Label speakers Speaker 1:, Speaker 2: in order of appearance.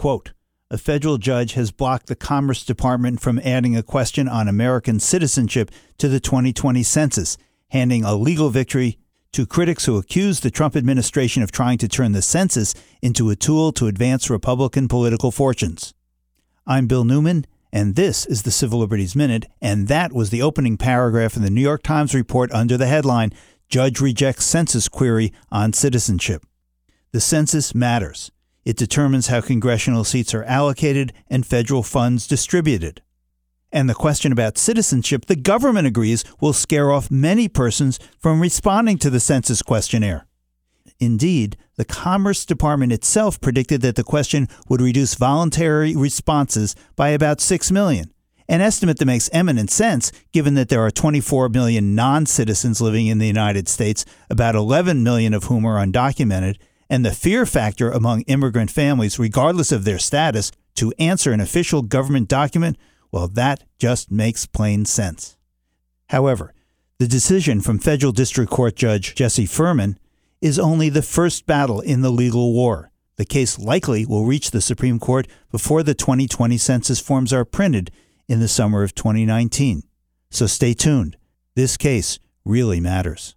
Speaker 1: Quote, a federal judge has blocked the Commerce Department from adding a question on American citizenship to the 2020 census, handing a legal victory to critics who accuse the Trump administration of trying to turn the census into a tool to advance Republican political fortunes. I'm Bill Newman, and this is the Civil Liberties Minute, and that was the opening paragraph in the New York Times report under the headline Judge Rejects Census Query on Citizenship. The census matters. It determines how congressional seats are allocated and federal funds distributed. And the question about citizenship, the government agrees, will scare off many persons from responding to the census questionnaire. Indeed, the Commerce Department itself predicted that the question would reduce voluntary responses by about 6 million, an estimate that makes eminent sense given that there are 24 million non citizens living in the United States, about 11 million of whom are undocumented, and the fear factor among immigrant families, regardless of their status, to answer an official government document, well, that just makes plain sense. However, the decision from Federal District Court Judge Jesse Furman is only the first battle in the legal war. The case likely will reach the Supreme Court before the 2020 census forms are printed in the summer of 2019. So stay tuned. This case really matters.